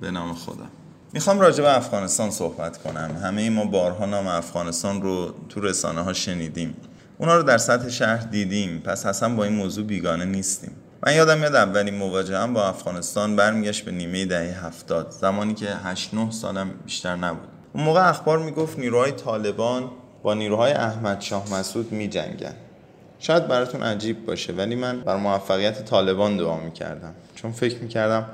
به نام خدا. می‌خوام راجع به افغانستان صحبت کنم. همه ما بارها نام افغانستان رو تو رسانه ها شنیدیم. اونا رو در سطح شهر دیدیم. پس اصلا با این موضوع بیگانه نیستیم. من یادم میاد اولین مواجهه با افغانستان برمیگشت به نیمه دهه هفتاد. زمانی که 8 9 سالم بیشتر نبود. اون موقع اخبار می‌گفت نیروهای طالبان با نیروهای احمد شاه مسعود میجنگن. شاید براتون عجیب باشه ولی من بر موفقیت طالبان دعا می‌کردم. چون فکر می‌کردم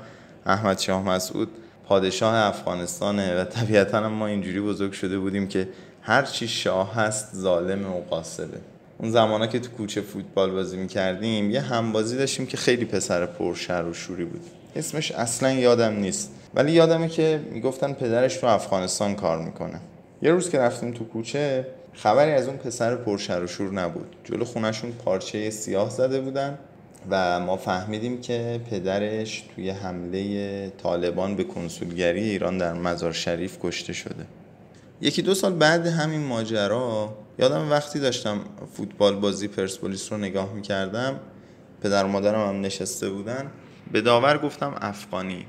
احمد شاه مسعود پادشاه افغانستانه و طبیعتا ما اینجوری بزرگ شده بودیم که هر چی شاه هست ظالم و قاسبه اون زمانا که تو کوچه فوتبال بازی می‌کردیم یه همبازی داشتیم که خیلی پسر پرشر و شوری بود. اسمش اصلا یادم نیست. ولی یادمه که می‌گفتن پدرش تو افغانستان کار می‌کنه. یه روز که رفتیم تو کوچه خبری از اون پسر پرشر و شور نبود. جلو خونشون پارچه سیاه زده بودن. و ما فهمیدیم که پدرش توی حمله طالبان به کنسولگری ایران در مزار شریف کشته شده. یکی دو سال بعد همین ماجرا یادم وقتی داشتم فوتبال بازی پرسپولیس رو نگاه می‌کردم پدر و مادرم هم نشسته بودن به داور گفتم افغانی.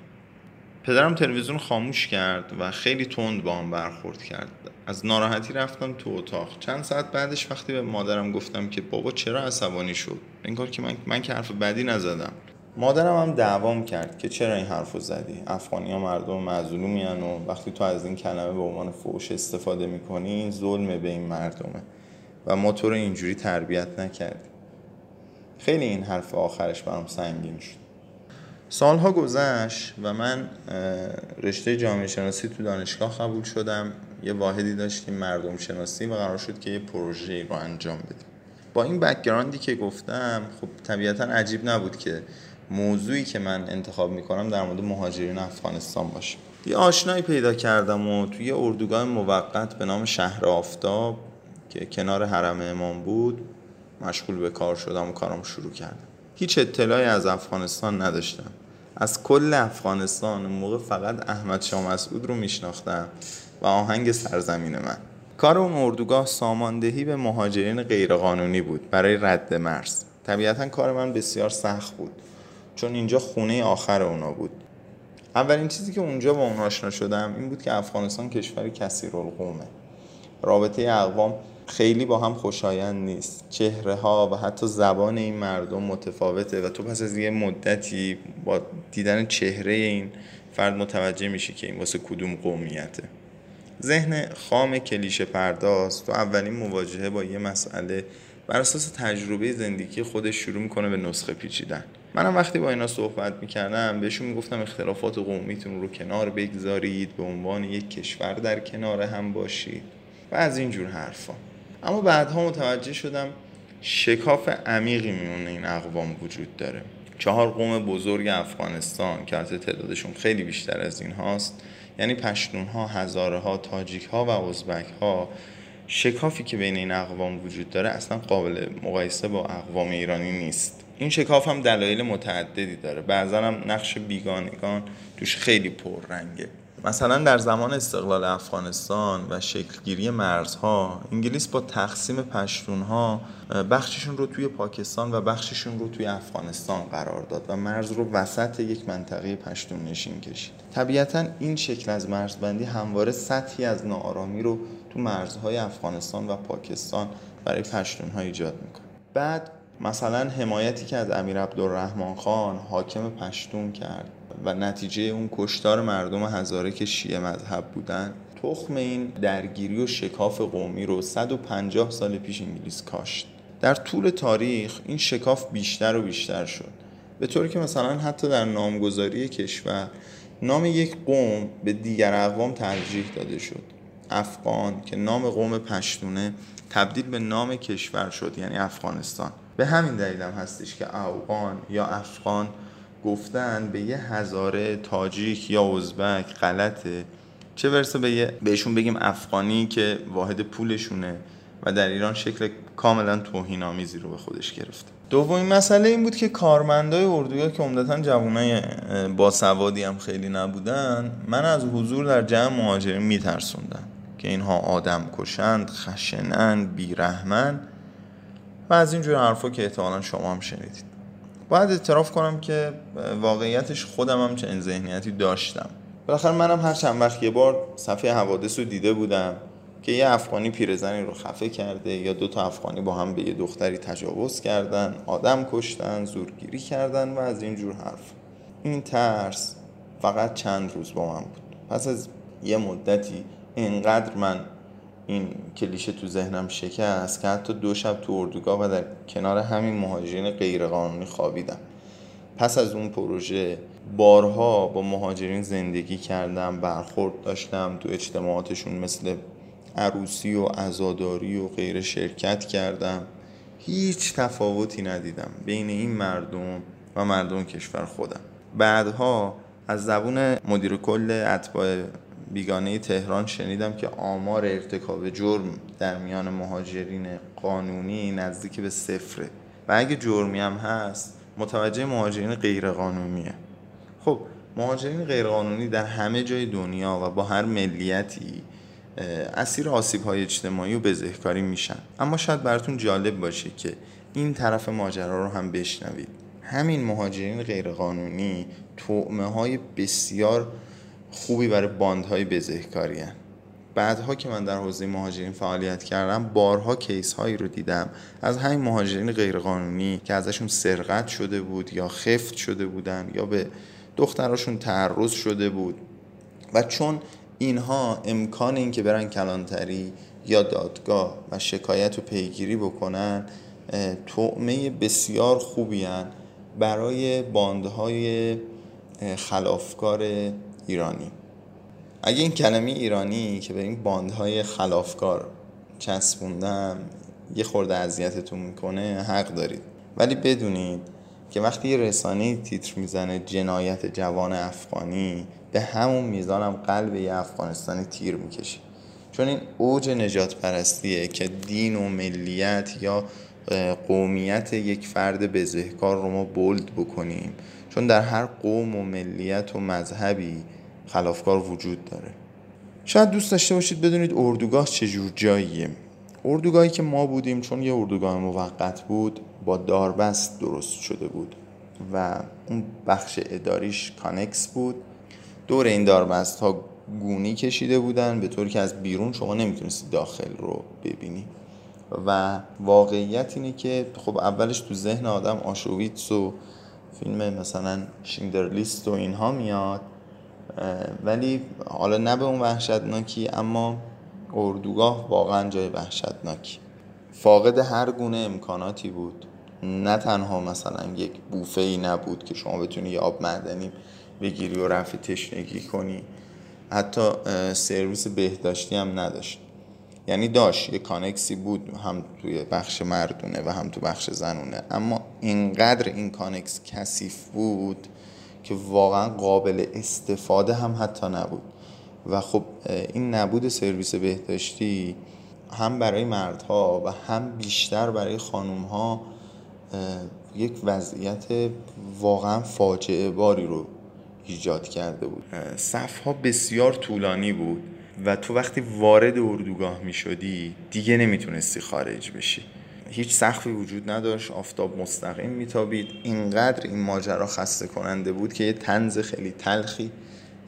پدرم تلویزیون خاموش کرد و خیلی تند با هم برخورد کرد. از ناراحتی رفتم تو اتاق. چند ساعت بعدش وقتی به مادرم گفتم که بابا چرا عصبانی شد؟ انگار که من, من که حرف بدی نزدم. مادرم هم دعوام کرد که چرا این حرف رو زدی؟ افغانی ها مردم مظلومی و وقتی تو از این کلمه به عنوان فوش استفاده می‌کنی ظلمه به این مردمه و ما تو رو اینجوری تربیت نکردیم. خیلی این حرف آخرش برام سنگین شد. سالها گذشت و من رشته جامعه شناسی تو دانشگاه قبول شدم. یه واحدی داشتیم مردم شناسی و قرار شد که یه پروژه رو انجام بدیم. با این بکگراندی که گفتم خب طبیعتا عجیب نبود که موضوعی که من انتخاب می‌کنم در مورد مهاجرین افغانستان باشه. یه آشنایی پیدا کردم و توی اردوگاه موقت به نام شهر آفتاب که کنار حرم امام بود مشغول به کار شدم و کارم شروع کردم. هیچ اطلاعی از افغانستان نداشتم. از کل افغانستان موقع فقط احمد شاه مسعود رو میشناختم و آهنگ سرزمین من. کار اون اردوگاه ساماندهی به مهاجرین غیرقانونی بود برای رد مرز. طبیعتا کار من بسیار سخت بود چون اینجا خونه آخر اونا بود. اولین چیزی که اونجا با اون آشنا شدم این بود که افغانستان کشور کثیرالقومه. رابطه اقوام خیلی با هم خوشایند نیست. چهره ها و حتی زبان این مردم متفاوته و تو پس از یه مدتی با دیدن چهره این فرد متوجه میشی که این واسه کدوم قومیته. ذهن خام کلیشه پرداز تو اولین مواجهه با یه مسئله بر اساس تجربه زندگی خودش شروع می‌کنه به نسخه پیچیدن. منم وقتی با اینا صحبت می‌کردم بهشون می‌گفتم اختلافات قومیتون رو کنار بگذارید به عنوان یک کشور در کنار هم باشید و از اینجور حرفا. اما بعدها متوجه شدم شکاف عمیقی میونه این اقوام وجود داره. چهار قوم بزرگ افغانستان که از تعدادشون خیلی بیشتر از این هاست یعنی پشتون ها، هزاره ها، تاجیک ها و ازبک ها شکافی که بین این اقوام وجود داره اصلا قابل مقایسه با اقوام ایرانی نیست. این شکاف هم دلایل متعددی داره. بعضا هم نقش بیگانگان توش خیلی پررنگه. مثلا در زمان استقلال افغانستان و شکلگیری مرزها انگلیس با تقسیم پشتونها بخششون رو توی پاکستان و بخششون رو توی افغانستان قرار داد و مرز رو وسط یک منطقه پشتون نشین کشید. طبیعتا این شکل از مرزبندی همواره سطحی از ناآرامی رو تو مرزهای افغانستان و پاکستان برای پشتونها ایجاد می‌کنه. بعد مثلا حمایتی که از امیر عبدالرحمن خان حاکم پشتون کرد. و نتیجه اون کشتار مردم هزاره که شیعه مذهب بودن تخم این درگیری و شکاف قومی رو 150 سال پیش انگلیس کاشت. در طول تاریخ این شکاف بیشتر و بیشتر شد. به طوری که مثلا حتی در نامگذاری کشور نام یک قوم به دیگر اقوام ترجیح داده شد. افغان که نام قوم پشتونه تبدیل به نام کشور شد یعنی افغانستان. به همین دلیل هم هستش که افغان یا افغان گفتن به یه هزاره تاجیک یا ازبک غلطه. چه برسه به بهشون بگیم افغانی که واحد پولشونه و در ایران شکل کاملا توهین آمیزی رو به خودش گرفته. دومین مسئله این بود که کارمندای اردوگاه که عمدتا جوانای باسوادی هم خیلی نبودن من از حضور در جمع مهاجرین میترسوندن که اینها آدم کشند خشنند بیرحمن و از اینجور حرفا که احتمالا شما هم شنیدید. باید اعتراف کنم که واقعیتش خودم هم چنین ذهنیتی داشتم. بالاخره منم هر چند وقت یه بار صفحه حوادث رو دیده بودم که یه افغانی پیرزنی رو خفه کرده یا دو تا افغانی با هم به یه دختری تجاوز کردن آدم کشتن زورگیری کردن و از این جور حرف. این ترس فقط چند روز با من بود. پس از یه مدتی اینقدر من این کلیشه تو ذهنم شکست که حتی دو شب تو اردوگاه و در کنار همین مهاجرین غیرقانونی خوابیدم. پس از اون پروژه بارها با مهاجرین زندگی کردم برخورد داشتم تو اجتماعاتشون مثل عروسی و عزاداری و غیر شرکت کردم. هیچ تفاوتی ندیدم بین این مردم و مردم کشور خودم. بعدها از زبون مدیر کل اتباع بیگانه تهران شنیدم که آمار ارتکاب جرم در میان مهاجرین قانونی نزدیک به صفره. و اگه جرمی هم هست متوجه مهاجرین غیرقانونیه. خب مهاجرین غیرقانونی در همه جای دنیا و با هر ملیتی اسیر آسیب های اجتماعی و بزهکاری میشن. اما شاید براتون جالب باشه که این طرف ماجرا رو هم بشنوید. همین مهاجرین غیرقانونی تعمه های بسیار خوبی برای باندهای بزهکاری هن. بعدها که من در حوزه مهاجرین فعالیت کردم بارها کیس هایی رو دیدم از همین مهاجرین غیرقانونی که ازشون سرقت شده بود یا خفت شده بودن یا به دختراشون تعرض شده بود و چون اینها امکان این که برن کلانتری یا دادگاه و شکایت و پیگیری بکنن تعمه بسیار خوبی برای باندهای خلافکار ایرانی. اگه این کلمه ایرانی که به این باندهای خلافکار چسبوندم یه خورده اذیتتون می‌کنه حق دارید. ولی بدونید که وقتی یه رسانه تیتر می‌زنه جنایت جوان افغانی به همون میزانم قلب یه افغانستانی تیر می‌کشه. چون این اوج نجات پرستیه که دین و ملیت یا قومیت یک فرد بزهکار رو ما بولد بکنیم. چون در هر قوم و ملیت و مذهبی خلافکار وجود داره. شاید دوست داشته باشید بدونید اردوگاه چجور جاییه. اردوگاهی که ما بودیم چون یه اردوگاه موقت بود با داربست درست شده بود و اون بخش اداریش کانکس بود. دور این داربست ها گونی کشیده بودن به طوری که از بیرون شما نمی‌تونستید داخل رو ببینی. و واقعیت اینه که خب اولش تو ذهن آدم آشویتس و فیلم مثلا شیندر لیست و اینها میاد. ولی حالا نه به اون وحشتناکی اما اردوگاه واقعا جای وحشتناکی. فاقد هر گونه امکاناتی بود. نه تنها مثلا یک بوفه ای نبود که شما بتونی یه آب معدنی بگیری و رفع تشنگی کنی. حتی سرویس بهداشتی هم نداشت. یعنی داشت یه کانکسی بود هم توی بخش مردونه و هم تو بخش زنونه. اما اینقدر این کانکس کثیف بود که واقعا قابل استفاده هم حتی نبود. و خب این نبود سرویس بهداشتی هم برای مردها و هم بیشتر برای خانومها یک وضعیت واقعا فاجعه باری رو ایجاد کرده بود. صف ها بسیار طولانی بود و تو وقتی وارد اردوگاه می شدی دیگه نمی‌تونستی خارج بشی. هیچ سخفی وجود نداشت آفتاب مستقیم میتابید. اینقدر این ماجرا خسته کننده بود که یه تنز خیلی تلخی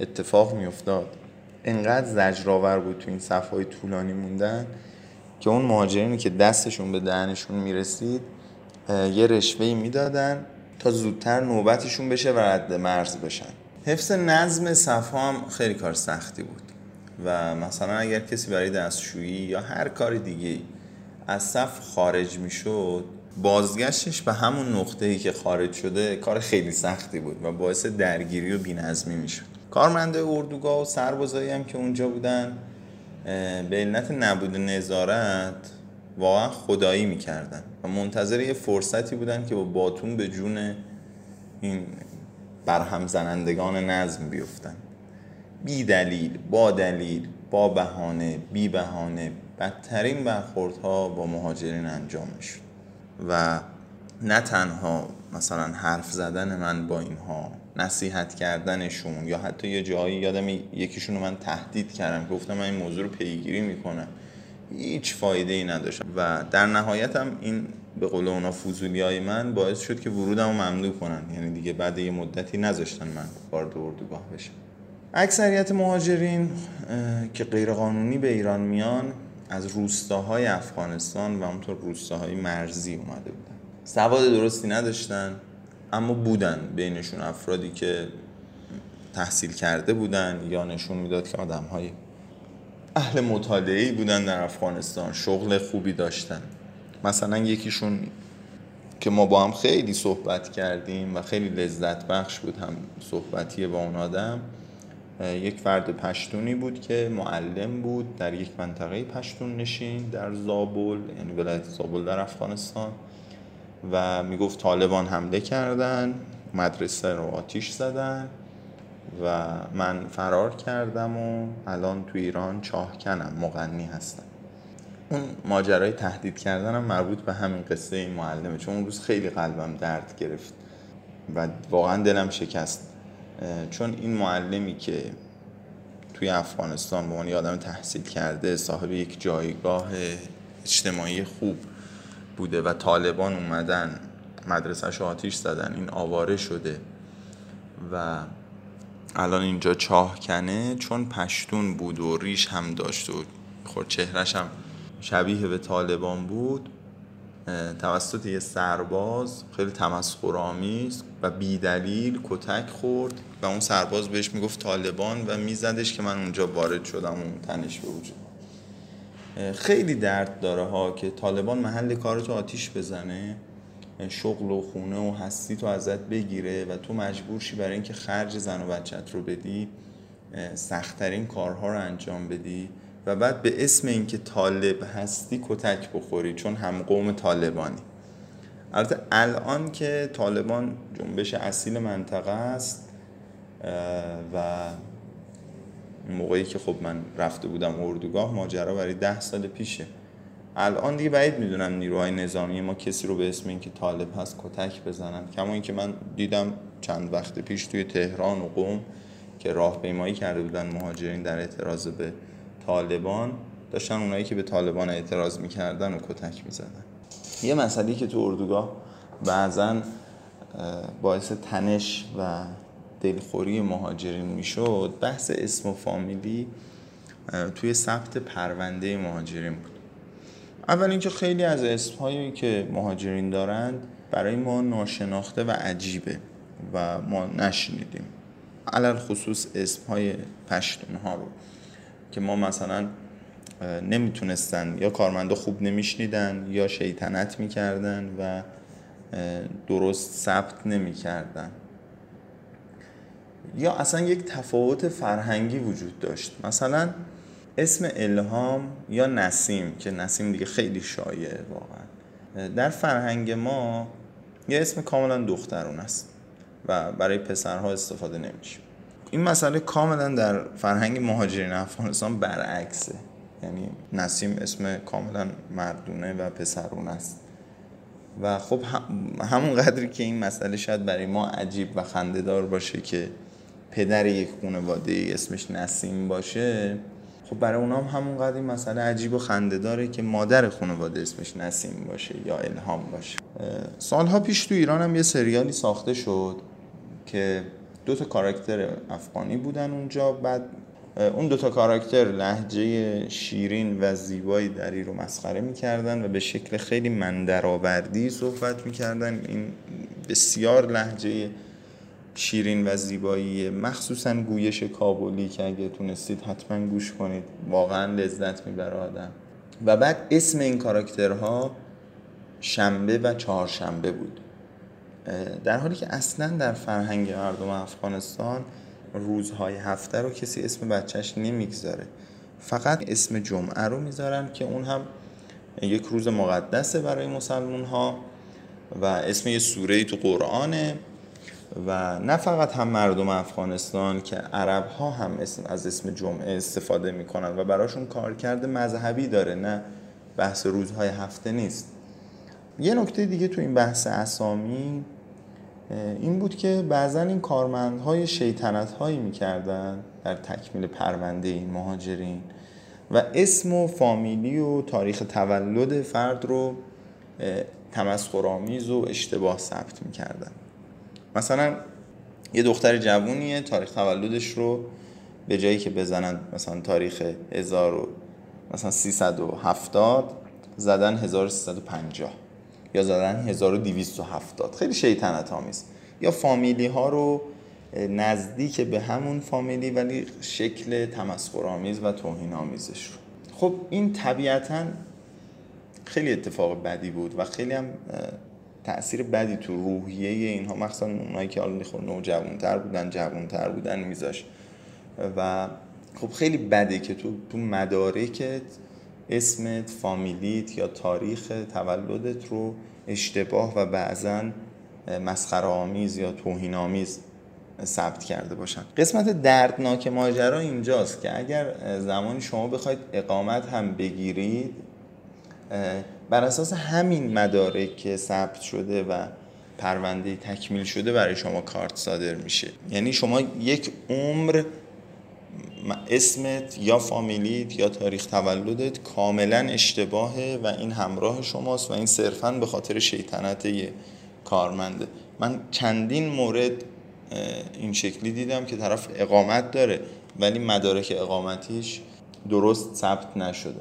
اتفاق میافتاد. اینقدر زجرآور بود تو این صفهای طولانی موندن که اون مهاجرینی که دستشون به دهنشون می‌رسید یه رشوهی می‌دادن تا زودتر نوبتشون بشه و رد مرز بشن. حفظ نظم صفها هم خیلی کار سختی بود و مثلا اگر کسی برای دستشویی یا هر کار دیگه از صف خارج می‌شد بازگشتش به همون نقطه ای که خارج شده کار خیلی سختی بود و باعث درگیری و بینظمی می‌شد. کارمنده اردوگاه و سربازایی هم که اونجا بودن به علت نبود نظارت واقعا خدایی می‌کردن و منتظر یه فرصتی بودن که با باتون به جون این برهم زنندگان نظم بیفتن. بی دلیل با دلیل با بهانه بی بهانه بدترین برخوردها با مهاجرین انجام می‌شد. و نه تنها مثلا حرف زدن من با اینها نصیحت کردنشون یا حتی یه جایی یادم یکیشون رو من تهدید کردم گفتم من این موضوع رو پیگیری می‌کنم. هیچ فایده ای نداشت و در نهایت هم این به قول اونا فوزولی های من باعث شد که ورودم رو ممنوع کنن. یعنی دیگه بعد یه مدتی نذاشتن من وارد اردوگاه بشم. اکثریت مهاجرین که غیرقانونی به ایران میان از روستاهای افغانستان و اونطور روستاهای مرزی اومده بودن. سواد درستی نداشتن اما بودن بینشون افرادی که تحصیل کرده بودن یا نشون می‌داد که آدم های اهل مطالعه بودن در افغانستان شغل خوبی داشتن. مثلا یکیشون که ما با هم خیلی صحبت کردیم و خیلی لذت بخش بود هم صحبتی با اون آدم یک فرد پشتونی بود که معلم بود در یک منطقه پشتون نشین در زابل یعنی ولایت زابل در افغانستان. و می‌گفت طالبان حمله کردن مدرسه رو آتیش زدن و من فرار کردم و الان تو ایران چاهکنم مغنی هستم. اون ماجرای تهدید کردنم مربوط به همین قصه این معلمه چون اون روز خیلی قلبم درد گرفت و واقعا دلم شکست. چون این معلمی که توی افغانستان به عنوان آدم تحصیل کرده صاحب یک جایگاه اجتماعی خوب بوده و طالبان اومدن مدرسهش آتیش زدن این آواره شده و الان اینجا چاه کنه چون پشتون بود و ریش هم داشت و خود چهرش هم شبیه به طالبان بود توسط یه سرباز خیلی تمسخرآمیز و بیدلیل کتک خورد. و اون سرباز بهش می‌گفت طالبان و میزدش که من اونجا وارد شدم اون تنش به وجود خیلی درد داره ها که طالبان محل کارتو آتیش بزنه شغل و خونه و هستی تو ازت بگیره و تو مجبور شی برای اینکه خرج زن و بچت رو بدی سختترین کارها رو انجام بدی و بعد به اسم اینکه طالب هستی کتک بخوری چون هم قوم طالبانی. البته الان که طالبان جنبش اصیل منطقه است و موقعی که خب من رفته بودم اردوگاه ماجرا برای ده سال پیشه. الان دیگه بعید می‌دونم نیروهای نظامی ما کسی رو به اسم اینکه طالب هست کتک بزنن. کما اینکه من دیدم چند وقت پیش توی تهران و قوم که راهپیمایی کرده بودن مهاجرین در اعتراض به طالبان داشتن اونایی که به طالبان اعتراض می‌کردن و کتک می‌زدن. یه مسئله که تو اردوگاه بعضا باعث تنش و دلخوری مهاجرین می‌شد بحث اسم و فامیلی توی ثبت پرونده مهاجرین بود. اول اینکه خیلی از اسمهایی که مهاجرین دارند برای ما ناشناخته و عجیبه و ما نشنیدیم. علل خصوص اسمهای پشتون ها رو که ما مثلا نمی‌تونستن یا کارمنده خوب نمیشنیدن یا شیطنت می‌کردن و درست ثبت نمی‌کردن. یا اصلا یک تفاوت فرهنگی وجود داشت. مثلا اسم الهام یا نسیم که نسیم دیگه خیلی شایعه واقعا. در فرهنگ ما یه اسم کاملا دخترون است و برای پسرها استفاده نمیشه. این مسئله کاملا در فرهنگ مهاجرین افغانستان برعکسه. یعنی نسیم اسم کاملا مردونه و پسرون است. و خب همون قدری که این مسئله شاید برای ما عجیب و خندهدار باشه که پدر یک خانواده اسمش نسیم باشه خب برای اونام همون قدر این مسئله عجیب و خنده داره که مادر خانواده اسمش نسیم باشه یا الهام باشه. سالها پیش تو ایران هم یه سریالی ساخته شد که دو تا کاراکتر افغانی بودن اونجا بعد اون دو تا کاراکتر لحجه شیرین و زیبایی دری رو مسخره می‌کردن و به شکل خیلی مندرآوردی صحبت می‌کردن. این بسیار لحجه شیرین و زیبایی مخصوصا گویش کابلی که اگه تونستید حتما گوش کنید. واقعا لذت می‌بره آدم. و بعد اسم این کاراکترها شنبه و چهارشنبه بود. در حالی که اصلا در فرهنگ مردم افغانستان روزهای هفته رو کسی اسم بچهش نمی‌گذاره. فقط اسم جمعه رو می‌ذارن که اون هم یک روز مقدسه برای مسلمون ها و اسم یه سوره تو قرآنه. و نه فقط هم مردم افغانستان که عرب ها هم اسم از اسم جمعه استفاده می‌کنن و براشون کارکرد مذهبی داره نه بحث روزهای هفته نیست. یه نکته دیگه تو این بحث اسامی این بود که بعضا این کارمندهای شیطنت هایی می‌کردن در تکمیل پرونده این مهاجرین و اسم و فامیلی و تاریخ تولد فرد رو تمسخرآمیز و اشتباه ثبت می‌کردن. مثلا یه دختر جوونیه تاریخ تولدش رو به جایی که بزنن مثلا تاریخ 1000 مثلا 370 زدن 1350 یا زدن 1270 خیلی شیطنت آمیز یا فامیلی ها رو نزدیک به همون فامیلی ولی شکل تمسخرآمیز و توهین آمیزش رو. خب این طبیعتا خیلی اتفاق بدی بود و خیلی هم تاثیر بدی تو روحیه اینها مخصوصا اونایی که حالا نو جوانتر بودن جوانتر بودن میذاش. و خب خیلی بده که تو تو مدارکت اسمت فامیلیت یا تاریخ تولدت رو اشتباه و بعضا مسخره یا توهین آمیز ثبت کرده باشن. قسمت دردناک ماجرا اینجاست که اگر زمانی شما بخواید اقامت هم بگیرید بر اساس همین مدارک که ثبت شده و پرونده تکمیل شده برای شما کارت صادر میشه. یعنی شما یک عمر اسمت یا فامیلیت یا تاریخ تولدت کاملا اشتباهه و این همراه شماست و این صرفا به خاطر شیطنت کارمنده. من چندین مورد این شکلی دیدم که طرف اقامت داره ولی مدارک اقامتیش درست ثبت نشده.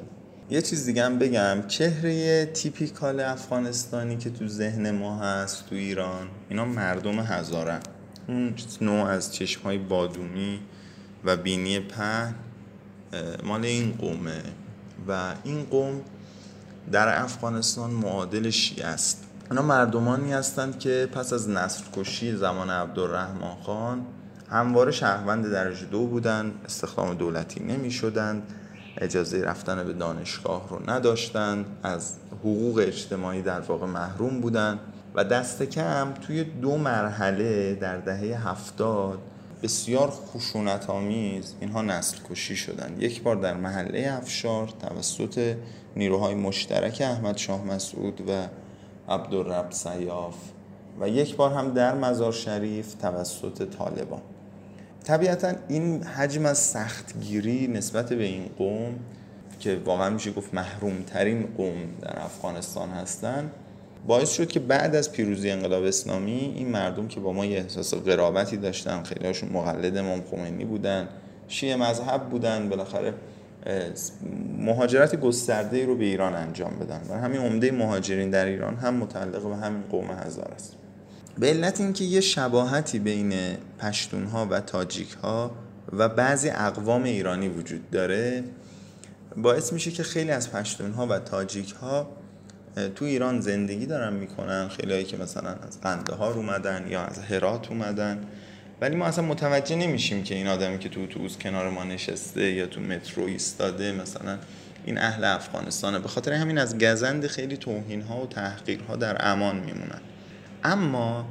یه چیز دیگه هم بگم. چهره تیپیکال افغانستانی که تو ذهن ما هست تو ایران اینا مردم هزارن. اون نوع از چشم های بادومی و بینی پهن مال این قومه. و این قوم در افغانستان معادل شیعه است. اینا مردمانی هستند که پس از نسل کشی زمان عبدالرحمن خان همواره شهروند درجه دو بودند استخدام دولتی نمی شدند اجازه رفتن به دانشگاه رو نداشتند از حقوق اجتماعی در واقع محروم بودند و دست کم توی دو مرحله در دهه هفتاد بسیار خشونت آمیز اینها نسل کشی شدند یک بار در محله افشار توسط نیروهای مشترک احمد شاه مسعود و عبدالرب سیاف و یک بار هم در مزار شریف توسط طالبان. طبیعتا این حجم از سختگیری نسبت به این قوم که واقعا میشه گفت محروم ترین قوم در افغانستان هستن باعث شد که بعد از پیروزی انقلاب اسلامی این مردم که با ما یه احساس قرابتی داشتن خیلی هاشون مقلد امام خمینی بودن شیعه مذهب بودن بالاخره مهاجرت گسترده رو به ایران انجام بدن. و همین عمده مهاجرین در ایران هم متعلق به همین قوم هزار است. به علت اینکه یه شباهتی بین پشتون ها و تاجیک ها و بعضی اقوام ایرانی وجود داره باعث میشه که خیلی از پشتون ها و تاجیک ها تو ایران زندگی دارن می‌کنن خیلی که مثلا از قندهار اومدن یا از هرات اومدن. ولی ما اصلا متوجه نمیشیم که این آدمی که تو اتوبوس کنار ما نشسته یا تو مترو ایستاده مثلا این اهل افغانستانه. به خاطر همین از گزند خیلی توهین ها و تحقیر ها در امان میمونن. اما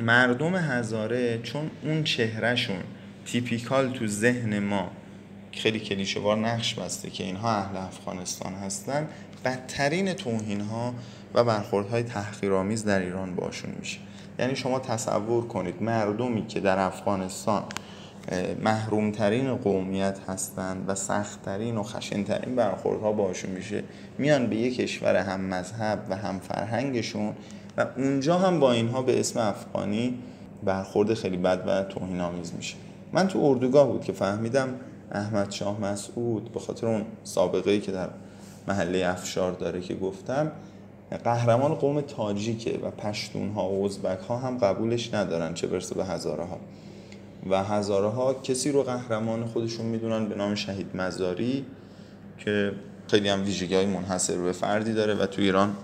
مردم هزاره چون اون چهرهشون تیپیکال تو ذهن ما خیلی کلیشوار نقش بسته که اینها اهل افغانستان هستن بدترین توهین ها و برخوردهای تحقیرآمیز در ایران باشون میشه. یعنی شما تصور کنید مردمی که در افغانستان محرومترین قومیت هستند و سختترین و خشنترین برخوردها باشون میشه میان به یک کشور هم مذهب و هم فرهنگشون و اونجا هم با اینها به اسم افغانی برخورد خیلی بد و توهین آمیز میشه. من تو اردوگاه بود که فهمیدم احمد شاه مسعود به خاطر اون سابقه ای که در محله افشار داره که گفتم قهرمان قوم تاجیکه و پشتون ها و ازبک ها هم قبولش ندارن چه برسه به هزاره ها و هزاره ها کسی رو قهرمان خودشون می‌دونن به نام شهید مزاری که خیلی هم ویژگی های منحصر به فردی داره و تو ایران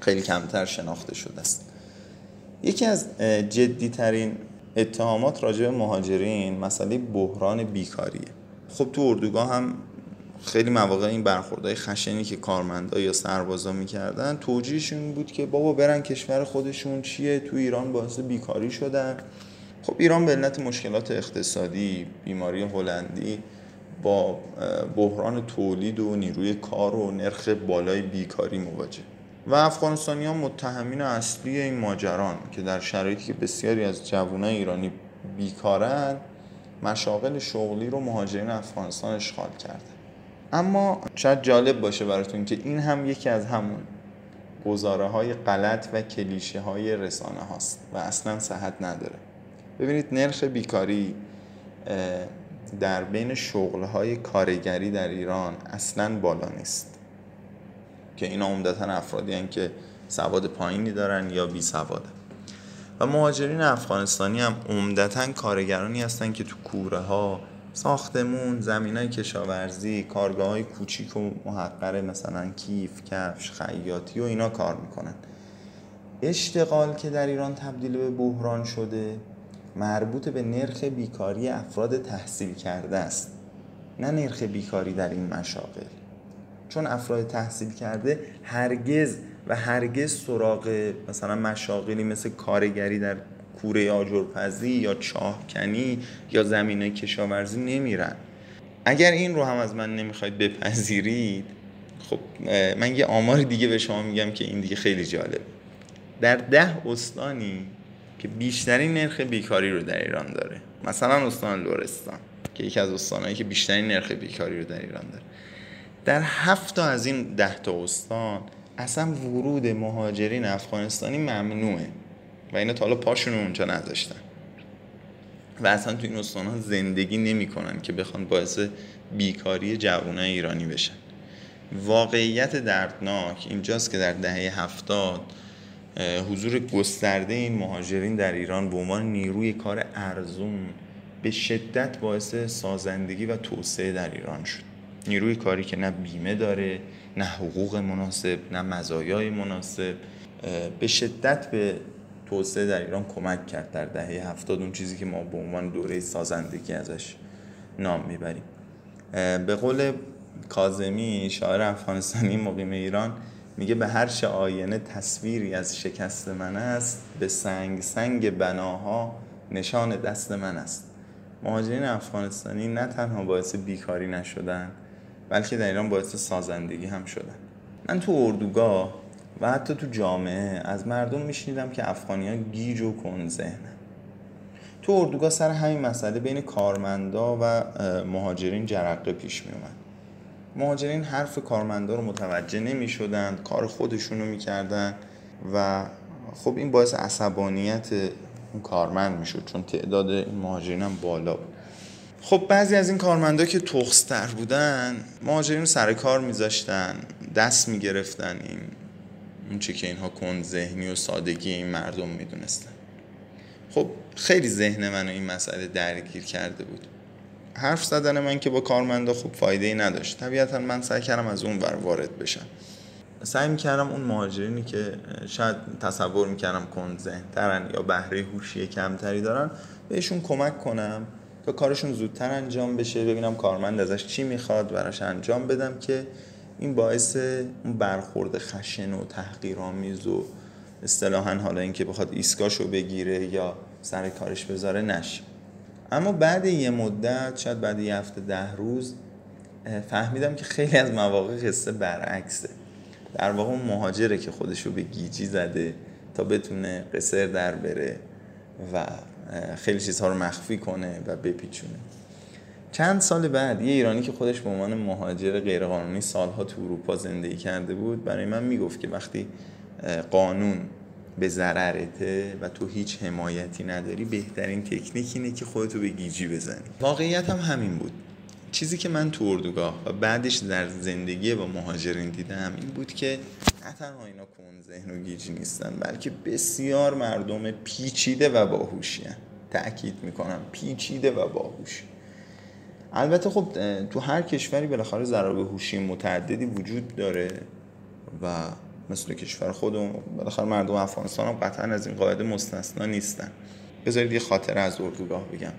خیلی کمتر شناخته شده است. یکی از جدی ترین اتهامات راجع به مهاجرین مسئله بحران بیکاریه. خب تو اردوگاه هم خیلی مواقع این برخوردهای خشنی که کارمندا یا سربازا می‌کردن توجیهشون بود که بابا برن کشور خودشون چیه؟ تو ایران باعث بیکاری شدن. خب ایران به علت مشکلات اقتصادی بیماری هلندی با بحران تولید و نیروی کار و نرخ بالای بیکاری مواجه. و افغانستانی ها متهمین اصلی این ماجران که در شرایطی که بسیاری از جوانای ایرانی بیکارن مشاغل شغلی رو مهاجرین افغانستان اشغال کرده. اما شاید جالب باشه براتون که این هم یکی از همون گزاره های غلط و کلیشه های رسانه هاست و اصلا صحت نداره. ببینید نرخ بیکاری در بین شغلهای کارگری در ایران اصلا بالا نیست. که اینا عمدتا افرادی که سواد پایینی دارن یا بی سواده و مهاجرین افغانستانی هم عمدتا کارگرانی هستن که تو کوره ها ساختمون زمین های کشاورزی کارگاه های کوچیک و محقره مثلا کیف کفش خیاطی و اینا کار می‌کنن. اشتغال که در ایران تبدیل به بحران شده مربوط به نرخ بیکاری افراد تحصیل کرده است. نه نرخ بیکاری در این مشاغل. چون افراد تحصیل کرده هرگز و هرگز سراغ مثلا مشاغلی مثل کارگری در کوره آجرپزی یا چاهکنی یا زمینه کشاورزی نمیرن. اگر این رو هم از من نمی‌خواید بپذیرید خب من یه آمار دیگه به شما میگم که این دیگه خیلی جالب. در ده استانی که بیشترین نرخ بیکاری رو در ایران داره مثلا استان لورستان که یکی از استانهایی که بیشترین نرخ بیکاری رو در ایران داره. در هفت تا از این ده تا استان اصلا ورود مهاجرین افغانستانی ممنوعه. و اینا تا حالا پاشون اونجا نذاشتن. و اصلا تو این استان ها زندگی نمی‌کنن که بخوان باعث بیکاری جوانای ایرانی بشن. واقعیت دردناک اینجاست که در دهه هفتاد حضور گسترده این مهاجرین در ایران به عنوان نیروی کار ارزون به شدت باعث سازندگی و توسعه در ایران شد. نیروی کاری که نه بیمه داره نه حقوق مناسب نه مزایای مناسب به شدت به توسعه در ایران کمک کرد در دهه هفتاد. اون چیزی که ما به عنوان دوره سازندگی ازش نام می‌بریم. به قول کازمی شاعر افغانستانی مقیم ایران میگه به هر چه آینه تصویری از شکست من است به سنگ سنگ بناها نشان دست من است. مهاجرین افغانستانی نه تنها باعث بیکاری نشدن بلکه در ایران باعث سازندگی هم شدن. من تو اردوگاه و حتی تو جامعه از مردم میشنیدم که افغانی ها گیج و ذهنن. تو اردوگاه سر همین مسئله بین کارمندا و مهاجرین جرقه پیش می اومد مهاجرین حرف کارمندا رو متوجه نمی شدن کار خودشون رو می‌کردن و خب این باعث عصبانیت اون کارمند می‌شد چون تعداد این مهاجرین هم بالا بود. خب بعضی از این کارمندا که تخستر بودن مهاجرین سر کار میذاشتن دست می‌گرفتن این اون چه که اینها کن ذهنی و سادگی این مردم می‌دونستن. خب خیلی ذهن منو این مسئله درگیر کرده بود. حرف زدن من که با کارمندا خوب فایده ای نداشت. طبیعتا من سعی کردم از اون ور وارد بشم. سعی می‌کردم اون مهاجرینی که شاید تصور می‌کردم کن ذهنترن یا بهره هوشی کمتری دارن بهشون کمک کنم. تا کارشون زودتر انجام بشه. ببینم کارمند ازش چی می‌خواد براش انجام بدم که این باعث اون برخورد خشن و تحقیرآمیز و اصطلاحا حالا اینکه بخواد ایسکاشو بگیره یا سر کارش بذاره نشه. اما بعد یه مدت شاید بعد یه هفته ده روز فهمیدم که خیلی از مواقع قصه برعکسه. در واقع اون مهاجره که خودشو به گیجی زده تا بتونه قصر در بره و خیلی چیزها رو مخفی کنه و بپیچونه. چند سال بعد یه ایرانی که خودش به عنوان مهاجر غیرقانونی سالها تو اروپا زندگی کرده بود برای من می‌گفت که وقتی قانون به ضررته و تو هیچ حمایتی نداری بهترین تکنیک اینه که خودتو به گیجی بزنی. واقعیت هم همین بود. چیزی که من تو اردوگاه و بعدش در زندگی با مهاجرین دیدم این بود که نه تنها اینا کن ذهن و گیجی نیستن بلکه بسیار مردم پیچیده و باهوشی تأکید می‌کنم پیچیده و باهوشی. البته خب تو هر کشوری بالاخره ضربه هوشی متعددی وجود داره و مثل کشور خودمون بالاخره مردم افغانستان هم قطعا از این قاعده مستثنا نیستن. بذارید یه خاطره از اردوگاه بگم.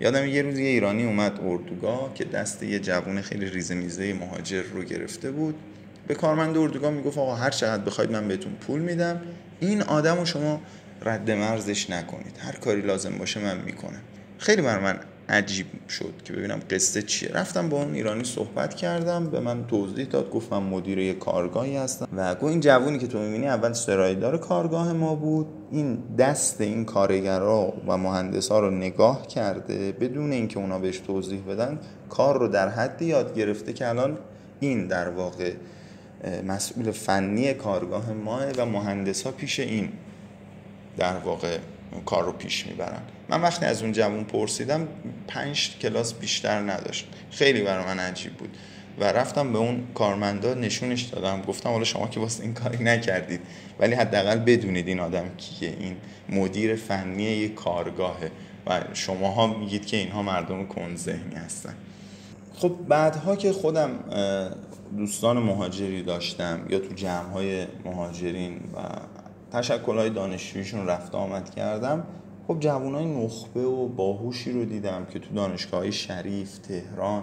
یادم یه روز یه ایرانی اومد اردوگاه که دست یه جوون خیلی ریزه میزه مهاجر رو گرفته بود. به کارمند اردوگاه می‌گفت آقا هر چقدر بخواید من بهتون پول میدم این آدم رو شما رد مرزش نکنید هر کاری لازم باشه من می‌کنم. خیلی بر من عجیب شد که ببینم قصه چیه. رفتم با اون ایرانی صحبت کردم به من توضیح داد گفت من مدیر کارگاهی هستم. و گفت این جوونی که تو می‌بینی اول سرایدار کارگاه ما بود. این دست این کارگرا و مهندسا رو نگاه کرده بدون اینکه اونا بهش توضیح بدن کار رو در حدی یاد گرفته که الان این در واقع مسئول فنی کارگاه ماه و مهندس ها پیش این در واقع کار رو پیش می‌برن. من وقتی از اون جوون پرسیدم پنج کلاس بیشتر نداشت. خیلی برای من عجیب بود. و رفتم به اون کارمندا نشونش دادم. گفتم حالا شما که واسه این کاری نکردید. ولی حداقل بدونید این آدم کیه. این مدیر فنی یک کارگاهه. و شماها میگید که اینها مردم کن ذهنی هستن. خب بعدها که خودم دوستان مهاجری داشتم یا تو جمع های مهاجرین و تشکل های دانشجویشون رفت آمد کردم خب جوان های نخبه و باهوشی رو دیدم که تو دانشگاه های شریف، تهران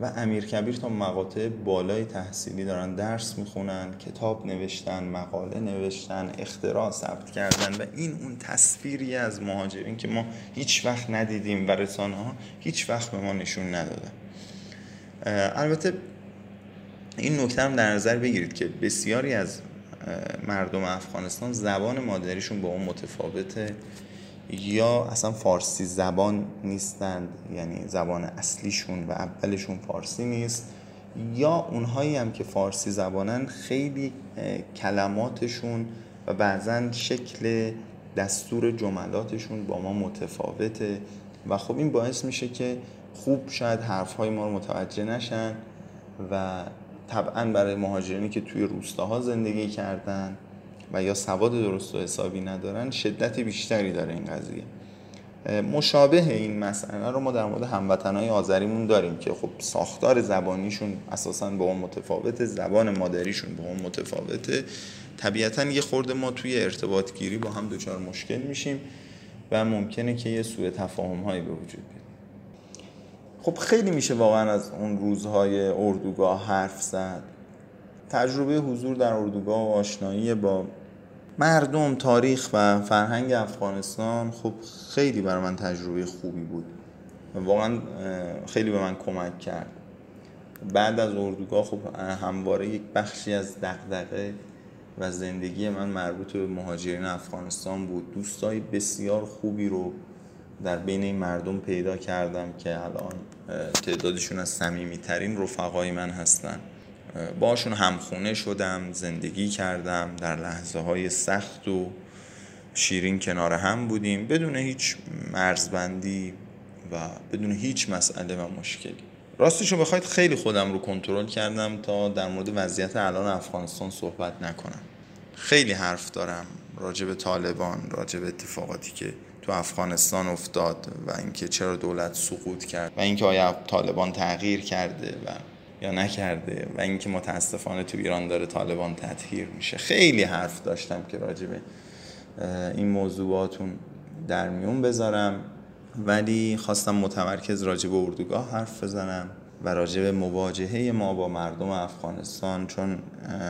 و امیرکبیر تا مقاطع بالای تحصیلی دارن درس می‌خونن کتاب نوشتن مقاله نوشتن اختراع ثبت کردن و این اون تصویری از مهاجرین که ما هیچ وقت ندیدیم و رسانه ها هیچ وقت به ما نشون ندادن. البته این نکته هم در نظر بگیرید که بسیاری از مردم افغانستان زبان مادریشون با اون متفاوته یا اصلا فارسی زبان نیستند یعنی زبان اصلیشون و اولشون فارسی نیست یا اونهایی هم که فارسی زبانن خیلی کلماتشون و بعضا شکل دستور جملاتشون با ما متفاوته و خب این باعث میشه که خوب شاید حرفهای ما رو متوجه نشن و طبعا برای مهاجرینی که توی روستاها زندگی کردن و یا سواد درست و حسابی ندارن شدت بیشتری داره این قضیه. مشابه این مسئله رو ما در مورد هموطنهای آذریمون داریم که خب ساختار زبانیشون اساسا با اون متفاوته زبان مادریشون با اون متفاوته طبیعتا یه خورده ما توی ارتباط گیری با هم دچار مشکل میشیم و ممکنه که یه سوء تفاهم هایی به وجود بیاد. خب خیلی میشه واقعا از اون روزهای اردوگاه حرف زد. تجربه حضور در اردوگاه و آشنایی با مردم تاریخ و فرهنگ افغانستان خب خیلی برای من تجربه خوبی بود. واقعا خیلی به من کمک کرد. بعد از اردوگاه خب همواره یک بخشی از دغدغه و زندگی من مربوط به مهاجرین افغانستان بود. دوستای بسیار خوبی رو در بین این مردم پیدا کردم که الان تعدادشون از صمیمیترین رفقای من هستن. باشون همخونه شدم زندگی کردم در لحظه های سخت و شیرین کنار هم بودیم. بدون هیچ مرزبندی و بدون هیچ مسئله و مشکلی. راستشو بخواید خیلی خودم رو کنترل کردم تا در مورد وضعیت الان افغانستان صحبت نکنم. خیلی حرف دارم راجع به طالبان راجع اتفاقاتی که تو افغانستان افتاد و اینکه چرا دولت سقوط کرد و اینکه آیا طالبان تغییر کرده و یا نکرده و اینکه متاسفانه تو ایران داره طالبان تطهیر میشه. خیلی حرف داشتم که راجع به این موضوعاتون در میون بذارم. ولی خواستم متمرکز راجع به اردوگاه حرف بزنم و راجع به مواجهه ما با مردم افغانستان چون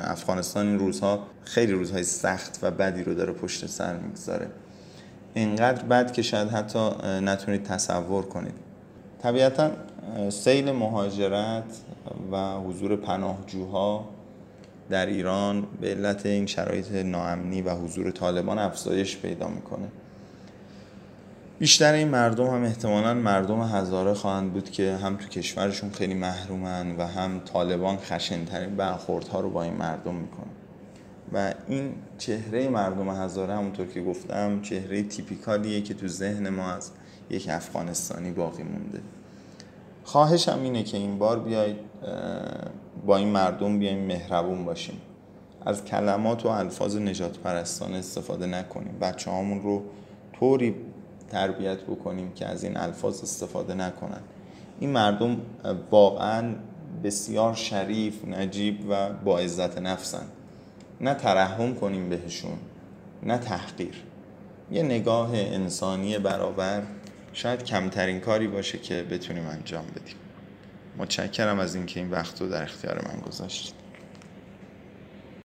افغانستان این روزها خیلی روزهای سخت و بدی رو داره پشت سر می‌گذاره. اینقدر بد که شاید حتی نتونید تصور کنید. طبیعتا سیل مهاجرت و حضور پناهجوها در ایران به علت این شرایط ناامنی و حضور طالبان افزایش پیدا می‌کنه. بیشتر این مردم هم احتمالا مردم هزاره خواهند بود که هم تو کشورشون خیلی محرومن و هم طالبان خشنترین برخوردها رو با این مردم می‌کنن. و این چهره مردم هزاره همونطور که گفتم چهره تیپیکالیه که تو ذهن ما از یک افغانستانی باقی مونده. خواهشم اینه که این بار بیاید با این مردم بیایم مهربون باشیم. از کلمات و الفاظ نجات پرستان استفاده نکنیم. بچه هامون رو طوری تربیت بکنیم که از این الفاظ استفاده نکنن. این مردم واقعا بسیار شریف نجیب و با عزت نفسن. نه ترحم کنیم بهشون نه تحقیر. یه نگاه انسانی برابر شاید کمترین کاری باشه که بتونیم انجام بدیم. متشکرم از اینکه این وقت رو در اختیار من گذاشتید.